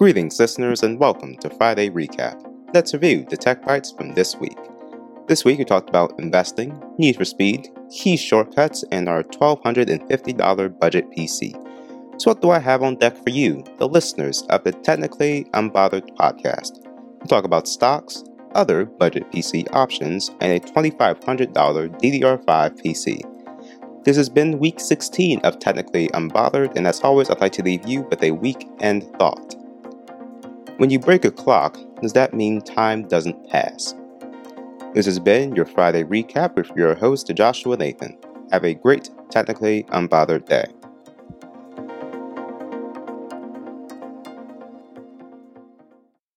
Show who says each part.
Speaker 1: Greetings, listeners, and welcome to Friday Recap. Let's review the tech bites from this week. This week, we talked about investing, Need for Speed, key shortcuts, and our $1,250 budget PC. So, what do I have on deck for you, the listeners of the Technically Unbothered podcast? We'll talk about stocks, other budget PC options, and a $2,500 DDR5 PC. This has been week 16 of Technically Unbothered, and as always, I'd like to leave you with a weekend thought. When you break a clock, does that mean time doesn't pass? This has been your Friday recap with your host, Joshua Nathan. Have a great Technically Unbothered day.